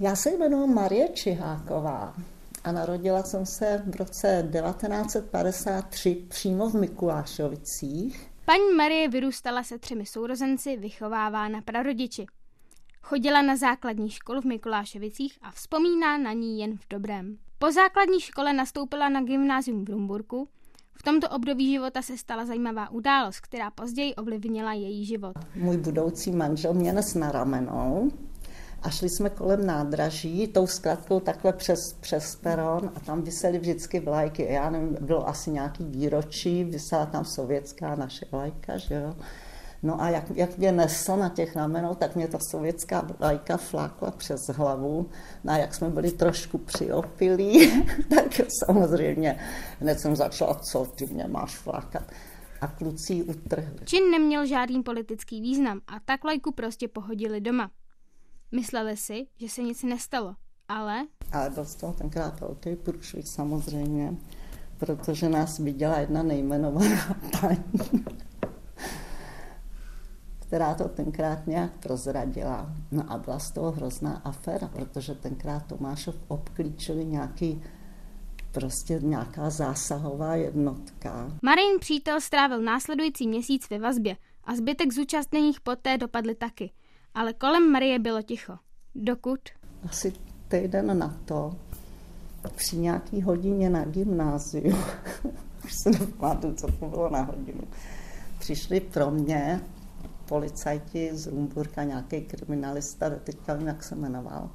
Já se jmenuji Marie Čiháková a narodila jsem se v roce 1953 přímo v Mikulášovicích. Paní Marie vyrůstala se třemi sourozenci, vychovává na prarodiči. Chodila na základní školu v Mikulášovicích a vzpomíná na ní jen v dobrém. Po základní škole nastoupila na gymnázium v Rumburku. V tomto období života se stala zajímavá událost, která později ovlivnila její život. Můj budoucí manžel mě nes na ramenou a šli jsme kolem nádraží tou zkratkou takhle přes, přes peron a tam vysely vždycky vlajky. Já nevím, bylo asi nějaký výročí, vysela tam sovětská naše vlajka, že jo. No a jak, jak mě nesl na těch ramenou, tak mě ta sovětská vlajka flákla přes hlavu. No a jak jsme byli trošku přiopilí, tak samozřejmě hned jsem začala, co ty mě máš flákat. A kluci utrhli. Čin neměl žádný politický význam a tak lajku prostě pohodili doma. Mysleli si, že se nic nestalo, ale... Ale byl z toho tenkrát velký průšvih samozřejmě, protože nás viděla jedna nejmenovaná paní která to tenkrát nějak prozradila. No a byla z toho hrozná aféra, protože tenkrát Tomášov obklíčili nějaký prostě nějaká zásahová jednotka. Marin přítel strávil následující měsíc ve vazbě a zbytek zúčastněných poté dopadly taky. Ale kolem Marie bylo ticho. Dokud? Asi týden na to, při nějaký hodině na gymnáziu, už se nepamatuju, co to bylo na hodinu, přišli pro mě policajti z Rumburka, nějaký kriminalista, teďka vím, jak se jmenoval,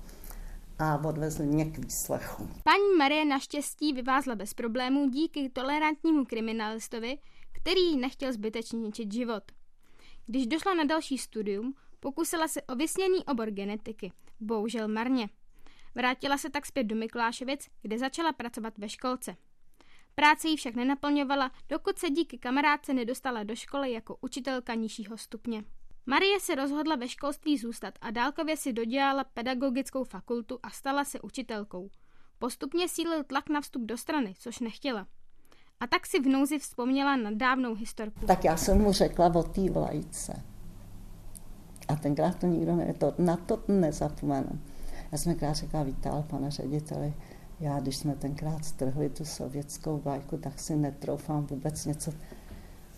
a odvezli mě k výslechu. Paní Marie naštěstí vyvázla bez problémů díky tolerantnímu kriminalistovi, který nechtěl zbytečně ničit život. Když došla na další studium, pokusila se o vysněný obor genetiky, bohužel marně. Vrátila se tak zpět do Miklášovic, kde začala pracovat ve školce. Práce ji však nenaplňovala, dokud se díky kamarádce nedostala do školy jako učitelka nižšího stupně. Marie se rozhodla ve školství zůstat a dálkově si dodělala pedagogickou fakultu a stala se učitelkou. Postupně sílil tlak na vstup do strany, což nechtěla. A tak si v nouzi vzpomněla na dávnou historku. Tak já jsem mu řekla o té vlajce. A tenkrát to nikdo ne, to, na to nezapomenu. Já jsem tenkrát řekla, vítal, pane řediteli, já, když jsme tenkrát strhli tu sovětskou vlajku, tak si netroufám vůbec něco.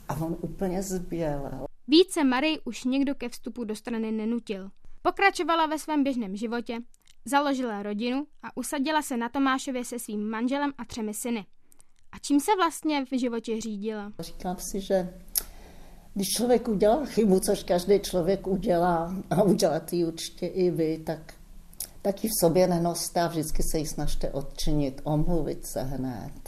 A on úplně zbělel. Více Marie už někdo ke vstupu do strany nenutil. Pokračovala ve svém běžném životě, založila rodinu a usadila se na Tomášově se svým manželem a třemi syny. A čím se vlastně v životě řídila? Říkám si, že když člověk udělá chybu, což každý člověk udělá, a udělat ji určitě i vy, tak taky v sobě nenoste a vždycky se ji snažte odčinit, omluvit se hned.